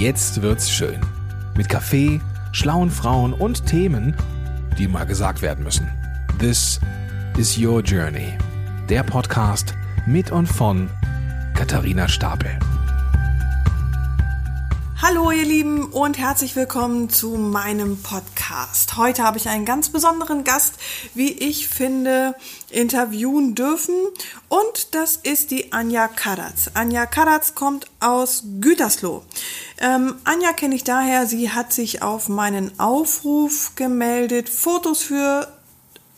Jetzt wird's schön. Mit Kaffee, schlauen Frauen und Themen, die mal gesagt werden müssen. This is Your Journey. Der Podcast mit und von Katharina Stapel. Hallo ihr Lieben und herzlich willkommen zu meinem Podcast. Heute habe ich einen ganz besonderen Gast, wie ich finde, interviewen dürfen und das ist die Anja Karatz. Anja Karatz kommt aus Gütersloh. Ähm, Anja kenne ich daher, sie hat sich auf meinen Aufruf gemeldet, Fotos für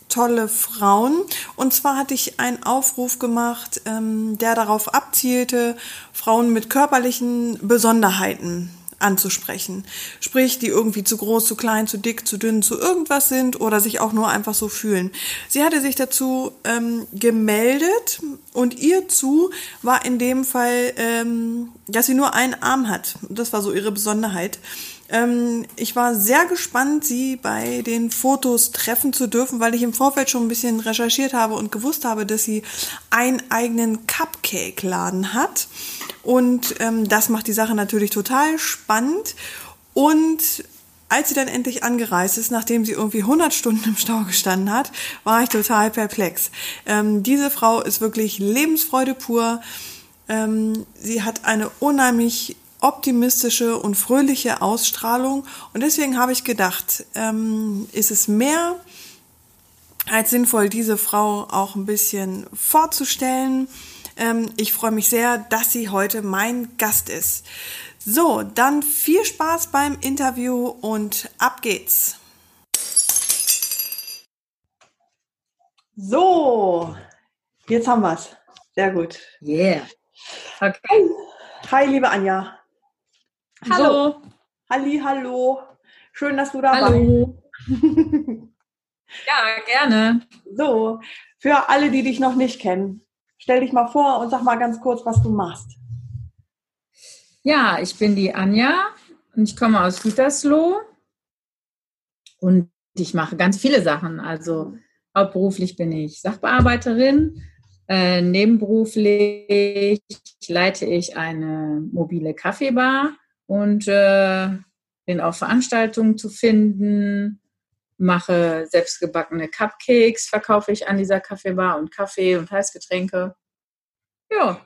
tolle Frauen. Und zwar hatte ich einen Aufruf gemacht, ähm, der darauf abzielte, Frauen mit körperlichen Besonderheiten anzusprechen. Sprich, die irgendwie zu groß, zu klein, zu dick, zu dünn, zu irgendwas sind oder sich auch nur einfach so fühlen. Sie hatte sich dazu ähm, gemeldet und ihr zu war in dem Fall, ähm, dass sie nur einen Arm hat. Das war so ihre Besonderheit. Ähm, ich war sehr gespannt, sie bei den Fotos treffen zu dürfen, weil ich im Vorfeld schon ein bisschen recherchiert habe und gewusst habe, dass sie einen eigenen Cupcake-Laden hat. Und ähm, das macht die Sache natürlich total spannend. Und als sie dann endlich angereist ist, nachdem sie irgendwie 100 Stunden im Stau gestanden hat, war ich total perplex. Ähm, diese Frau ist wirklich Lebensfreude pur. Ähm, sie hat eine unheimlich optimistische und fröhliche Ausstrahlung. Und deswegen habe ich gedacht, ähm, ist es mehr als sinnvoll, diese Frau auch ein bisschen vorzustellen. Ähm, ich freue mich sehr, dass sie heute mein Gast ist. So, dann viel Spaß beim Interview und ab geht's. So, jetzt haben wir's. Sehr gut. Yeah. Okay. Hi, liebe Anja. Hallo. So, Halli, hallo. Schön, dass du dabei Hallo. ja, gerne. So, für alle, die dich noch nicht kennen, stell dich mal vor und sag mal ganz kurz, was du machst. Ja, ich bin die Anja und ich komme aus Gütersloh und ich mache ganz viele Sachen. Also hauptberuflich bin ich Sachbearbeiterin, äh, nebenberuflich leite ich eine mobile Kaffeebar und äh, bin auf Veranstaltungen zu finden, mache selbstgebackene Cupcakes, verkaufe ich an dieser Kaffeebar und Kaffee und Heißgetränke. Ja,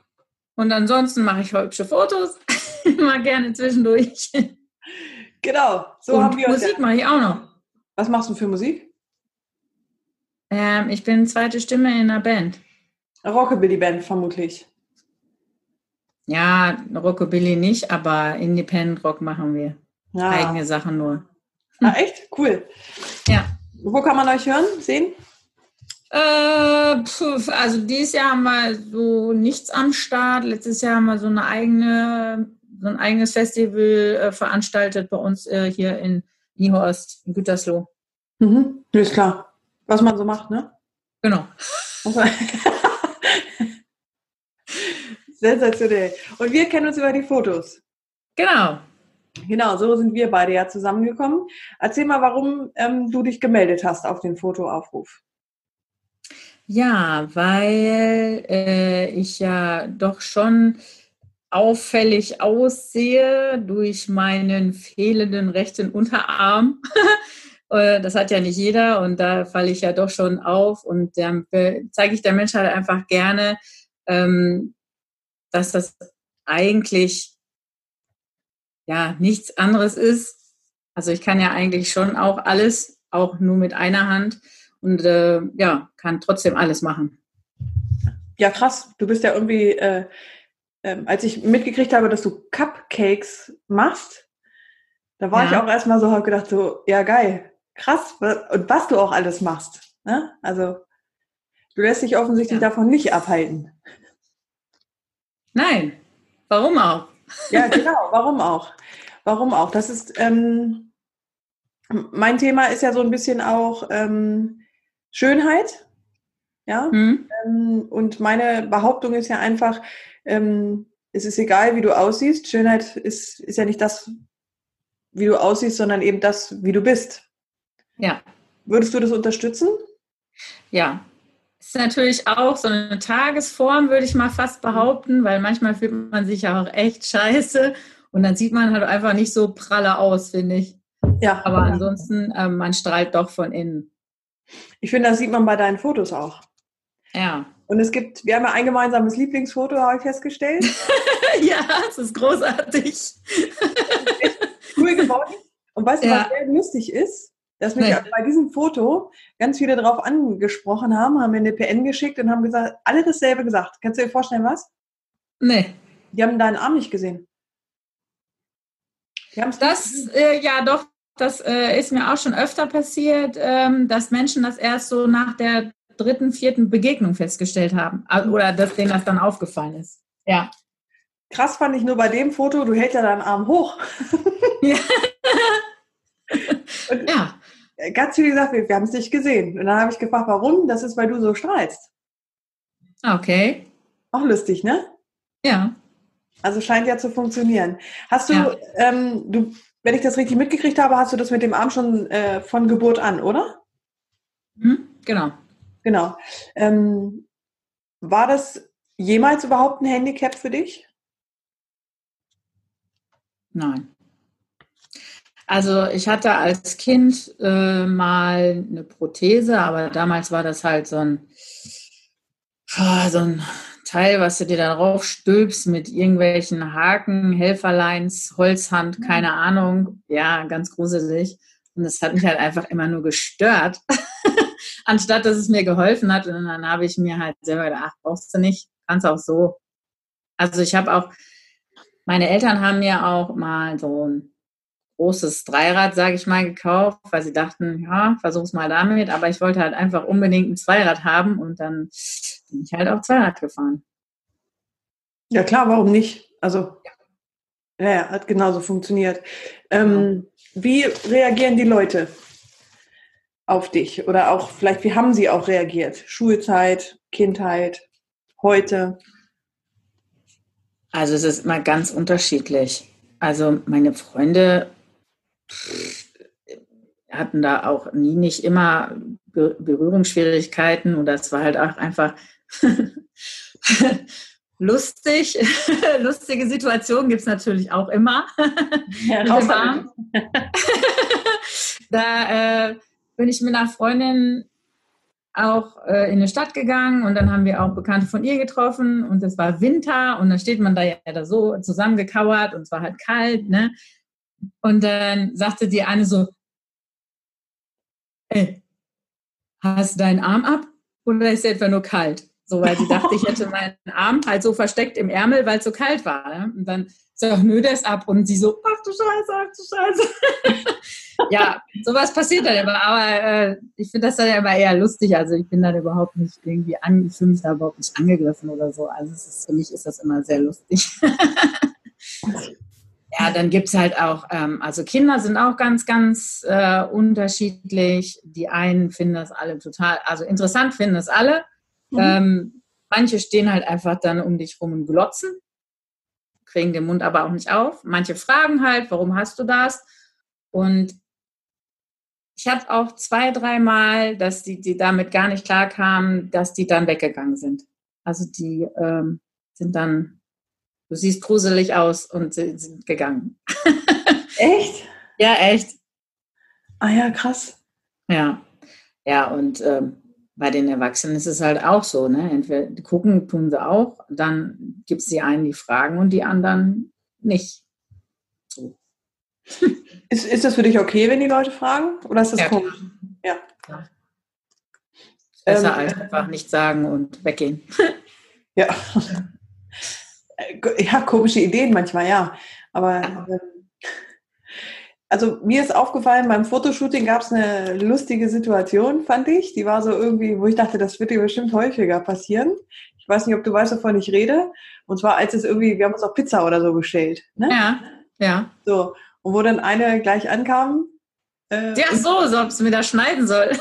und ansonsten mache ich hübsche Fotos, mal gerne zwischendurch. Genau, so und haben wir. Musik Ja. mache ich auch noch. Was machst du für Musik? Ähm, ich bin zweite Stimme in einer Band. Rockabilly-Band vermutlich. Ja, Rockabilly nicht, aber Independent Rock machen wir. Ja. Eigene Sachen nur. Ah, echt? Cool. Ja. Wo kann man euch hören, sehen? Äh, pf, also dieses Jahr haben wir so nichts am Start. Letztes Jahr haben wir so eine eigene, so ein eigenes Festival äh, veranstaltet bei uns äh, hier in Niehorst, in Gütersloh. Mhm. Ist klar. Was man so macht, ne? Genau. Also- Sensationell. Und wir kennen uns über die Fotos. Genau. Genau, so sind wir beide ja zusammengekommen. Erzähl mal, warum ähm, du dich gemeldet hast auf den Fotoaufruf. Ja, weil äh, ich ja doch schon auffällig aussehe durch meinen fehlenden rechten Unterarm. Äh, das hat ja nicht jeder und da falle ich ja doch schon auf und dann äh, zeige ich der Menschheit einfach gerne, ähm, dass das eigentlich ja nichts anderes ist. Also ich kann ja eigentlich schon auch alles, auch nur mit einer Hand und äh, ja, kann trotzdem alles machen. Ja, krass. Du bist ja irgendwie, äh, ähm, als ich mitgekriegt habe, dass du Cupcakes machst, da war Ja. ich auch erstmal so, habe gedacht, so, ja, geil, krass. Und was du auch alles machst. Ne? Also, du lässt dich offensichtlich Ja. davon nicht abhalten. Nein, warum auch? Ja, genau. Warum auch? Warum auch? Das ist, ähm, mein Thema ist ja so ein bisschen auch ähm, Schönheit. Ja. Hm? Ähm, und meine Behauptung ist ja einfach, ähm, es ist egal, wie du aussiehst. Schönheit ist, ist ja nicht das, wie du aussiehst, sondern eben das, wie du bist. Ja, Würdest du das unterstützen? ja. Ist natürlich auch so eine Tagesform, würde ich mal fast behaupten, weil manchmal fühlt man sich ja auch echt scheiße Und dann sieht man halt einfach nicht so pralle aus, finde ich. Ja. Aber ansonsten, ähm, man strahlt doch von innen. Ich finde, das sieht man bei deinen Fotos auch. Ja. Und es gibt, wir haben ja ein gemeinsames Lieblingsfoto, habe ich festgestellt. ja, es ist großartig. cool geworden. Und weißt du, Ja. was sehr lustig ist? Dass mich Nee. bei diesem Foto ganz viele darauf angesprochen haben, haben mir eine PN geschickt und haben gesagt, alle dasselbe gesagt. Kannst du dir vorstellen, was? Nee. Die haben deinen Arm nicht gesehen. Die haben's nicht Das, gesehen. äh, ja doch, das äh, ist mir auch schon öfter passiert, ähm, dass Menschen das erst so nach der dritten, vierten Begegnung festgestellt haben. Oder dass denen das dann aufgefallen ist. Ja. Krass fand ich nur bei dem Foto, du hältst ja deinen Arm hoch. Ja. Und Ja. Ganz viele gesagt, wir, wir haben es nicht gesehen. Und dann habe ich gefragt, warum? Das ist, weil du so strahlst. Okay. Auch lustig, ne? Ja. Also scheint ja zu funktionieren. Hast du, Ja. ähm, du, wenn ich das richtig mitgekriegt habe, hast du das mit dem Arm schon äh, von Geburt an, oder? Hm? Genau. Genau. Ähm, war das jemals überhaupt ein Handicap für dich? Nein. Also ich hatte als Kind äh, mal eine Prothese, aber damals war das halt so ein, ah, so ein Teil, was du dir da drauf stülpst mit irgendwelchen Haken, Helferleins, Holzhand, keine Ahnung. Ja, ganz gruselig. Und das hat mich halt einfach immer nur gestört, anstatt dass es mir geholfen hat. Und dann habe ich mir halt selber gedacht, ach, brauchst du nicht, kannst auch so. Also ich habe auch, meine Eltern haben mir auch mal so ein großes Dreirad, sage ich mal, gekauft, weil sie dachten, ja, versuch's mal damit. Aber ich wollte halt einfach unbedingt ein Zweirad haben und dann bin ich halt auch Zweirad gefahren. Ja klar, warum nicht? Also ja, ja hat genauso funktioniert. Ähm, wie reagieren die Leute auf dich? Oder auch vielleicht, wie haben sie auch reagiert? Schulzeit, Kindheit, heute? Also es ist immer ganz unterschiedlich. Also meine Freunde hatten da auch nie nicht immer Be Berührungsschwierigkeiten oder es war halt auch einfach lustig. Lustige Situationen gibt es natürlich auch immer. Ja, da äh, bin ich mit einer Freundin auch äh, in eine Stadt gegangen und dann haben wir auch Bekannte von ihr getroffen und es war Winter und dann steht man da ja da so zusammengekauert und es war halt kalt, ne? Und dann sagte die eine so, ey, hast du deinen Arm ab oder ist etwa nur kalt? So, weil sie dachte, ich hätte meinen Arm halt so versteckt im Ärmel, weil es so kalt war. Ne? Und dann sag nö, der ist ab. Und sie so, ach du Scheiße, ach du Scheiße. ja, sowas passiert dann immer. Aber äh, ich finde das dann immer eher lustig. Also ich bin dann überhaupt nicht irgendwie an, ich mich da überhaupt nicht angegriffen oder so. Also ist, für mich ist das immer sehr lustig. ja, dann gibt es halt auch, ähm, also Kinder sind auch ganz, ganz äh, unterschiedlich. Die einen finden das alle total, also interessant finden das alle. Mhm. Ähm, manche stehen halt einfach dann um dich rum und glotzen, kriegen den Mund aber auch nicht auf. Manche fragen halt, warum hast du das? Und ich hatte auch zwei, dreimal, dass die, die damit gar nicht klar kamen, dass die dann weggegangen sind. Also die ähm, sind dann, du siehst gruselig aus und sie sind gegangen. Echt? Ja, echt. Ah ja, krass. Ja. Ja, und ähm, bei den Erwachsenen ist es halt auch so, ne? Entweder gucken, tun sie auch, dann gibt es die einen, die fragen und die anderen nicht. So. Ist, ist das für dich okay, wenn die Leute fragen? Oder ist das Ja, komisch? Ja. Klar. Besser Ähm, als einfach nicht sagen und weggehen. Ja. Äh, Ja, komische Ideen manchmal, ja. Aber ähm, also mir ist aufgefallen, beim Fotoshooting gab es eine lustige Situation, fand ich. Die war so irgendwie, wo ich dachte, das wird dir bestimmt häufiger passieren. Ich weiß nicht, ob du weißt, wovon ich rede. Und zwar, als es irgendwie, wir haben uns auch Pizza oder so bestellt. Ne? Ja, ja. So. Und wo dann eine gleich ankam. Äh, Ja, so, so ob es mir da schneiden soll.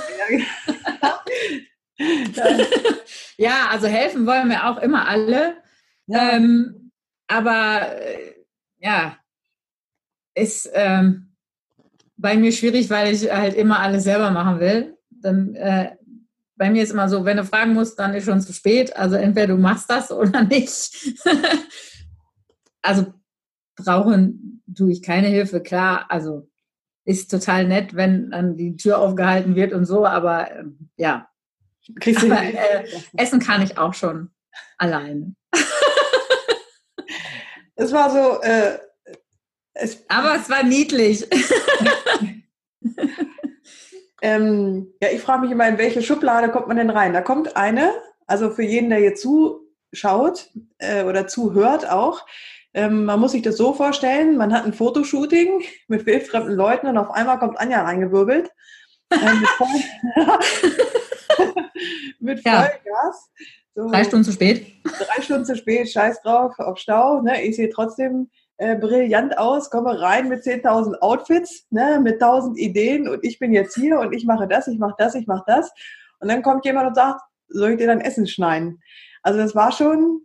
Ja, also helfen wollen wir auch immer alle. Ja, Ähm, aber äh, ja, ist ähm, bei mir schwierig, weil ich halt immer alles selber machen will. Dann, äh, bei mir ist immer so, wenn du fragen musst, dann ist schon zu spät. Also entweder du machst das oder nicht. also brauchen, tue ich keine Hilfe. Klar, also ist total nett, wenn dann die Tür aufgehalten wird und so, aber ähm, ja. Aber, äh, Essen kann ich auch schon alleine. es war so. Äh, es aber es war niedlich. ähm, ja, ich frage mich immer, in welche Schublade kommt man denn rein? Da kommt eine, also für jeden, der jetzt zuschaut äh, oder zuhört auch, ähm, man muss sich das so vorstellen, man hat ein Fotoshooting mit wildfremden Leuten und auf einmal kommt Anja reingewirbelt. Äh, mit, Voll mit Vollgas. So, drei Stunden zu spät. Drei Stunden zu spät, scheiß drauf, auf Stau. Ne? Ich sehe trotzdem äh, brillant aus, komme rein mit 10.000 Outfits, ne? mit 1.000 Ideen und ich bin jetzt hier und ich mache das, ich mache das, ich mache das. Und dann kommt jemand und sagt, soll ich dir dein Essen schneiden? Also das war schon,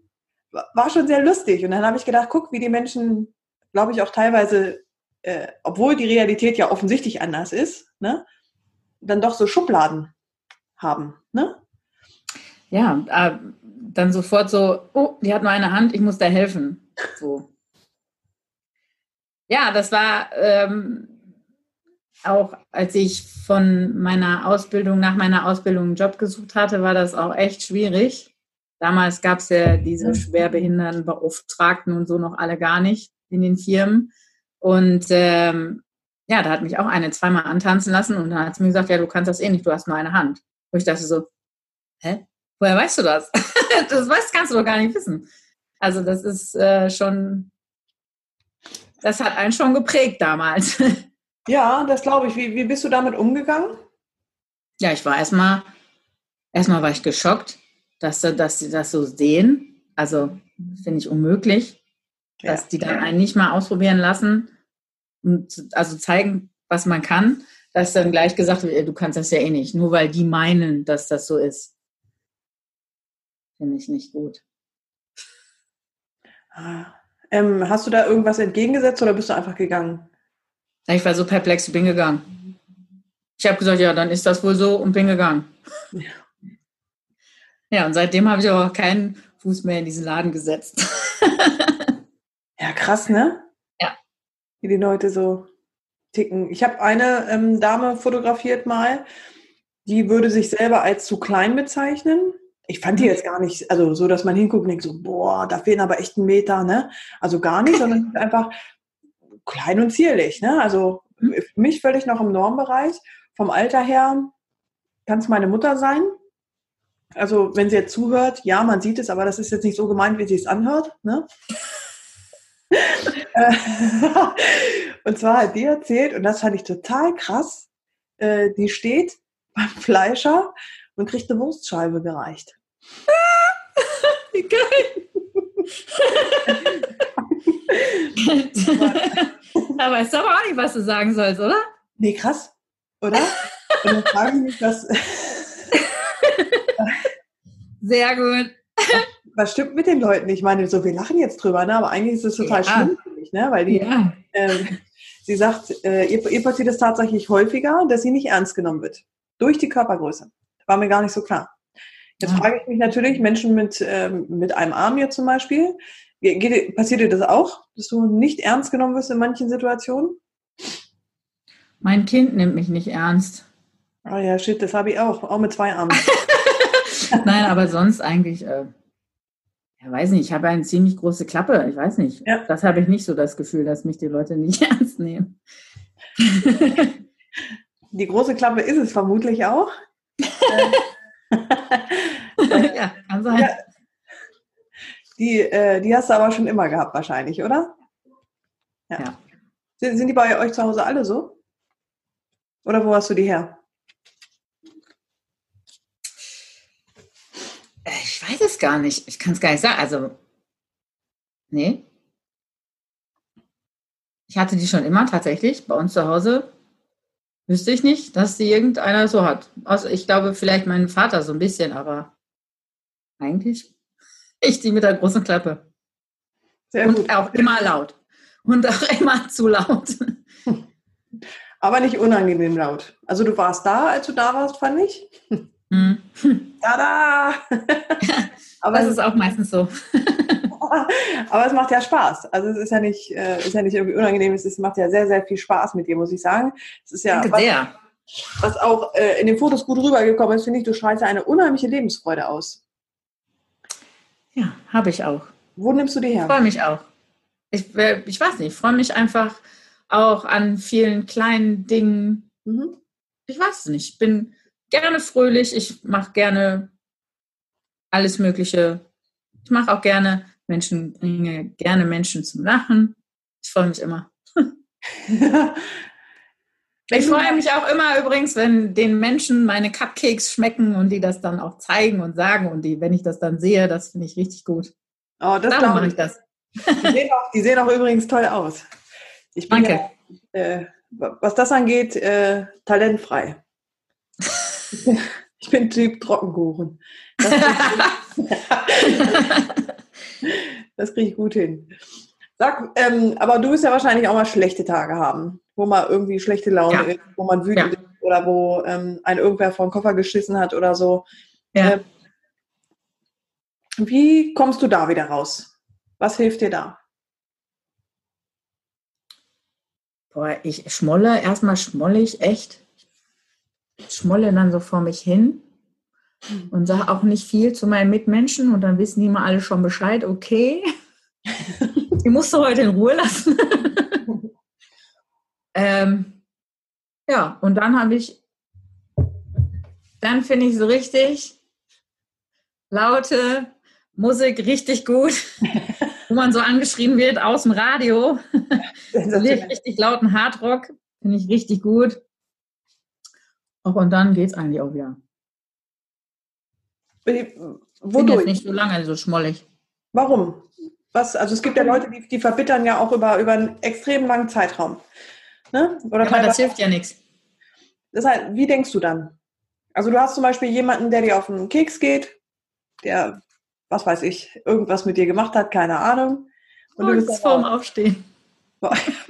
war schon sehr lustig. Und dann habe ich gedacht, guck, wie die Menschen, glaube ich, auch teilweise, äh, obwohl die Realität ja offensichtlich anders ist, ne, dann doch so Schubladen haben. Ne? Ja, äh, dann sofort so, oh, die hat nur eine Hand, ich muss da helfen. So. Ja, das war ähm, auch, als ich von meiner Ausbildung, nach meiner Ausbildung einen Job gesucht hatte, war das auch echt schwierig Damals gab es ja diese Schwerbehindertenbeauftragten und so noch alle gar nicht in den Firmen. Und ähm, ja, da hat mich auch eine zweimal antanzen lassen und dann hat sie mir gesagt, ja, du kannst das eh nicht, du hast nur eine Hand. Und ich dachte so, hä? Woher weißt du das? das weißt, kannst du doch gar nicht wissen. Also das ist äh, schon, das hat einen schon geprägt damals. ja, das glaube ich. Wie, wie bist du damit umgegangen? Ja, ich war erstmal, erstmal war ich geschockt dass, dass sie das so sehen. Also finde ich unmöglich, ja. dass die dann einen nicht mal ausprobieren lassen und also zeigen, was man kann, dass dann gleich gesagt wird, du kannst das ja eh nicht, nur weil die meinen, dass das so ist. Finde ich nicht gut. Ah. Ähm, hast du da irgendwas entgegengesetzt oder bist du einfach gegangen? Ich war so perplex, bin gegangen. Ich habe gesagt, ja, dann ist das wohl so und bin gegangen. Ja. Ja, und seitdem habe ich auch keinen Fuß mehr in diesen Laden gesetzt. ja, krass, ne? Ja. Wie die Leute so ticken. Ich habe eine ähm, Dame fotografiert mal, die würde sich selber als zu klein bezeichnen. Ich fand die jetzt gar nicht, also so, dass man hinguckt und denkt so, boah, da fehlen aber echt ein Meter, ne? Also gar nicht, sondern einfach klein und zierlich, ne? Also mhm. für mich völlig noch im Normbereich. Vom Alter her kann es meine Mutter sein. Also wenn sie jetzt zuhört, ja, man sieht es, aber das ist jetzt nicht so gemeint, wie sie es anhört. Ne? Und zwar hat die erzählt, und das fand ich total krass, äh, die steht beim Fleischer und kriegt eine Wurstscheibe gereicht. Wie geil! weißt du aber auch nicht, was du sagen sollst, oder? Nee, krass, oder? Und dann frage ich mich, was, sehr gut. Was stimmt mit den Leuten? Ich meine, so wir lachen jetzt drüber, ne? aber eigentlich ist es total ja. schlimm für mich, ne? weil die, ja. ähm, sie sagt, äh, ihr, ihr passiert es tatsächlich häufiger, dass sie nicht ernst genommen wird. Durch die Körpergröße. War mir gar nicht so klar. Jetzt ja. frage ich mich natürlich, Menschen mit, ähm, mit einem Arm hier zum Beispiel, geht, passiert dir das auch, dass du nicht ernst genommen wirst in manchen Situationen? Mein Kind nimmt mich nicht ernst. Ah ja, shit, das habe ich auch, auch mit zwei Armen. Nein, aber sonst eigentlich, äh, ja, weiß nicht, ich habe eine ziemlich große Klappe. Ich weiß nicht. Ja. Das habe ich nicht so das Gefühl, dass mich die Leute nicht ernst nehmen. Die große Klappe ist es vermutlich auch. Ja, kann sein. Ja. Die, äh, die hast du aber schon immer gehabt, wahrscheinlich, oder? Ja. ja. Sind, sind die bei euch zu Hause alle so? Oder wo hast du die her? Ich weiß es gar nicht. Ich kann es gar nicht sagen. Also, nee. Ich hatte die schon immer tatsächlich bei uns zu Hause. Wüsste ich nicht, dass die irgendeiner so hat. Also ich glaube vielleicht mein Vater so ein bisschen, aber eigentlich ich die mit der großen Klappe. Sehr Und gut. auch immer laut. Und auch immer zu laut. Aber nicht unangenehm laut. Also du warst da, als du da warst, fand ich. Hm. Tada! Aber das ist auch meistens so. Aber es macht ja Spaß. Also es ist ja nicht, äh, ist ja nicht irgendwie unangenehm, es ist, macht ja sehr, sehr viel Spaß mit dir, muss ich sagen. Es ist ja Danke was, sehr. was auch äh, in den Fotos gut rübergekommen ist, finde ich, du strahlst ja eine unheimliche Lebensfreude aus. Ja, habe ich auch. Wo nimmst du die Ich her? freue mich auch. Ich, äh, ich weiß nicht, ich freue mich einfach auch an vielen kleinen Dingen. Mhm. Ich weiß es nicht. Ich bin gerne fröhlich. Ich mache gerne alles Mögliche. Ich mache auch gerne Menschen, bringe gerne Menschen zum Lachen. Ich freue mich immer. Ich freue mich auch immer übrigens, wenn den Menschen meine Cupcakes schmecken und die das dann auch zeigen und sagen. Und die, wenn ich das dann sehe, das finde ich richtig gut. Oh, das Darum mache ich. ich das. Die sehen, auch, die sehen auch übrigens toll aus. Ich bin Danke. Ja, äh, was das angeht, äh, talentfrei. Ich bin Typ Trockenkuchen. Das, kriege ich gut hin. Sag, ähm, aber du wirst ja wahrscheinlich auch mal schlechte Tage haben, wo man irgendwie schlechte Laune Ja. ist, wo man wütend Ja. ist oder wo ähm, ein irgendwer vor den Koffer geschissen hat oder so. ja. Ähm, Wie kommst du da wieder raus? Was hilft dir da? Boah, ich schmolle, erstmal schmolle ich echt. Schmolle dann so vor mich hin und sage auch nicht viel zu meinen Mitmenschen und dann wissen die mal alle schon Bescheid, okay, die musst du heute in Ruhe lassen. ähm, ja, und dann habe ich, dann finde ich so richtig laute Musik richtig gut, wo man so angeschrien wird aus dem Radio. So richtig, lauten Hardrock finde ich richtig gut. Auch und dann geht's eigentlich auch wieder. Ich bin Wodurch? nicht so lange so schmollig. Warum? Was, also es gibt ja Leute, die, die verbittern ja auch über, über einen extrem langen Zeitraum. Ne? Oder Aber das hilft ja nichts. das heißt, wie denkst du dann? Also du hast zum Beispiel jemanden, der dir auf den Keks geht, der, was weiß ich, irgendwas mit dir gemacht hat, keine Ahnung. Und du bist Morgens vorm Aufstehen.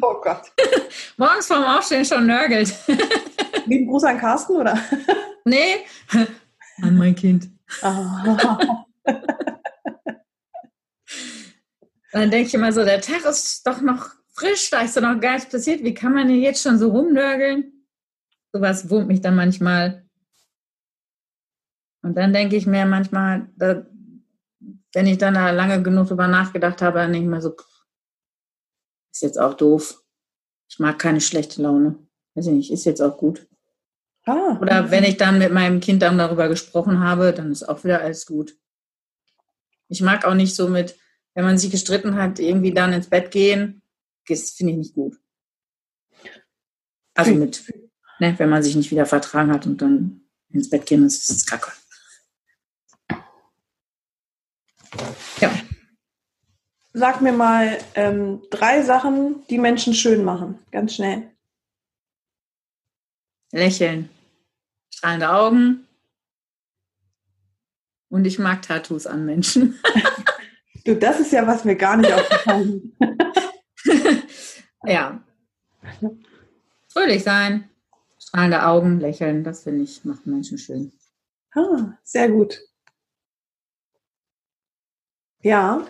Oh Gott. Morgens vorm Aufstehen schon nörgelt. Lieben Gruß an Carsten, oder? nee, an mein Kind. Ah. Dann denke ich immer so, der Tag ist doch noch frisch, da ist doch noch gar nichts passiert. Wie kann man denn jetzt schon so rumnörgeln? Sowas wurmt mich dann manchmal. Und dann denke ich mir manchmal, da, wenn ich dann da lange genug drüber nachgedacht habe, dann denke ich mir so, ist jetzt auch doof. Ich mag keine schlechte Laune. Weiß ich nicht, ist jetzt auch gut. Ah. Oder wenn ich dann mit meinem Kind dann darüber gesprochen habe, dann ist auch wieder alles gut. Ich mag auch nicht so mit, wenn man sich gestritten hat, irgendwie dann ins Bett gehen. Das finde ich nicht gut. Also mit, ne, wenn man sich nicht wieder vertragen hat und dann ins Bett gehen, das ist kacke. Ja, Sag mir mal ähm, drei Sachen, die Menschen schön machen. Ganz schnell. Lächeln, strahlende Augen. Und ich mag Tattoos an Menschen. Du, das ist ja, was mir gar nicht aufgefallen ist. Ja. Fröhlich sein, strahlende Augen, lächeln, das finde ich, macht Menschen schön. Ah, sehr gut. Ja.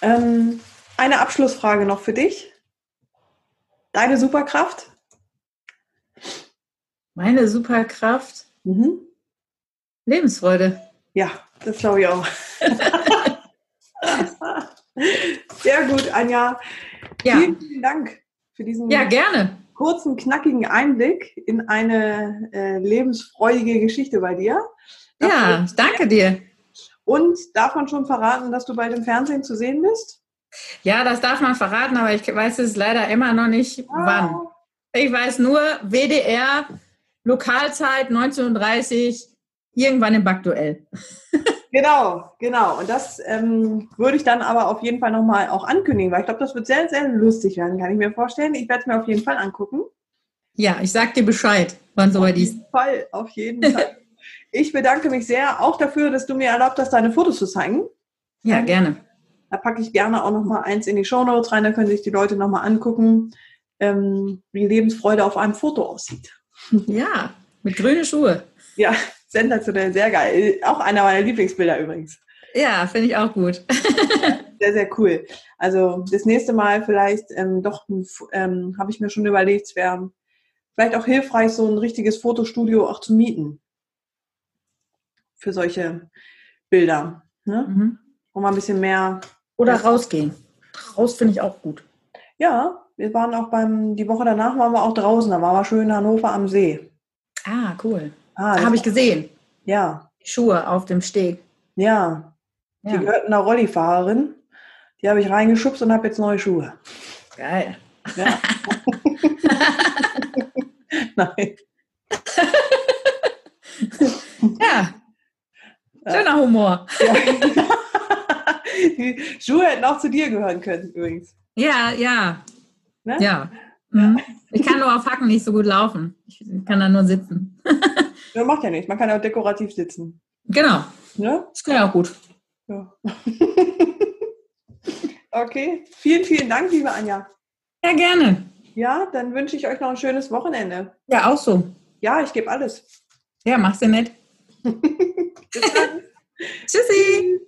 Ähm, eine Abschlussfrage noch für dich. Deine Superkraft? Meine Superkraft, Mhm. Lebensfreude. Ja, das glaube ich auch. Sehr gut, Anja. Ja, Vielen, vielen Dank für diesen ja gerne. kurzen, knackigen Einblick in eine äh, lebensfreudige Geschichte bei dir. Ja, ich danke dir. Und darf man schon verraten, dass du bald im Fernsehen zu sehen bist? Ja, das darf man verraten, aber ich weiß es leider immer noch nicht, wann. Ah, Ich weiß nur, WDR, Lokalzeit 19.30 irgendwann im Backduell. Genau, genau. Und das ähm, würde ich dann aber auf jeden Fall nochmal auch ankündigen, weil ich glaube, das wird sehr, sehr lustig werden, kann ich mir vorstellen. Ich werde es mir auf jeden Fall angucken. Ja, ich sag dir Bescheid, wann Auf soweit ist. jeden Fall, auf jeden Fall. Ich bedanke mich sehr auch dafür, dass du mir erlaubt hast, deine Fotos zu zeigen. Ja, gerne. Da packe ich gerne auch nochmal eins in die Shownotes rein, da können sich die Leute nochmal angucken, ähm, wie Lebensfreude auf einem Foto aussieht. Ja, mit grüne Schuhe. Ja, sensationell, sehr geil. Auch einer meiner Lieblingsbilder übrigens. Ja, finde ich auch gut. Sehr, sehr cool. Also das nächste Mal vielleicht ähm, doch ähm, habe ich mir schon überlegt, es wäre vielleicht auch hilfreich, so ein richtiges Fotostudio auch zu mieten. Für solche Bilder. Ne? Mhm. Um mal ein bisschen mehr. Oder rausgehen. Raus finde ich auch gut. Ja, wir waren auch beim, die Woche danach waren wir auch draußen, da waren wir schön in Hannover am See. Ah, cool. Ah, Habe ich gesehen. Ja. Schuhe auf dem Steg. Ja. ja. Die gehörten einer Rollifahrerin. Die habe ich reingeschubst und habe jetzt neue Schuhe. Geil. Ja. Nein. ja. Schöner Humor. Ja. Die Schuhe hätten auch zu dir gehören können, übrigens. Ja, ja. Ne? Ja. Mhm. Ich kann nur auf Hacken nicht so gut laufen. Ich kann da nur sitzen. ja, macht ja nichts. Man kann ja auch dekorativ sitzen. Genau. Ne? Das kann ja auch gut. Ja. okay. Vielen, vielen Dank, liebe Anja. Ja, gerne. Ja, dann wünsche ich euch noch ein schönes Wochenende. Ja, auch so. Ja, ich gebe alles. Ja, mach's dir nett. Tschüssi.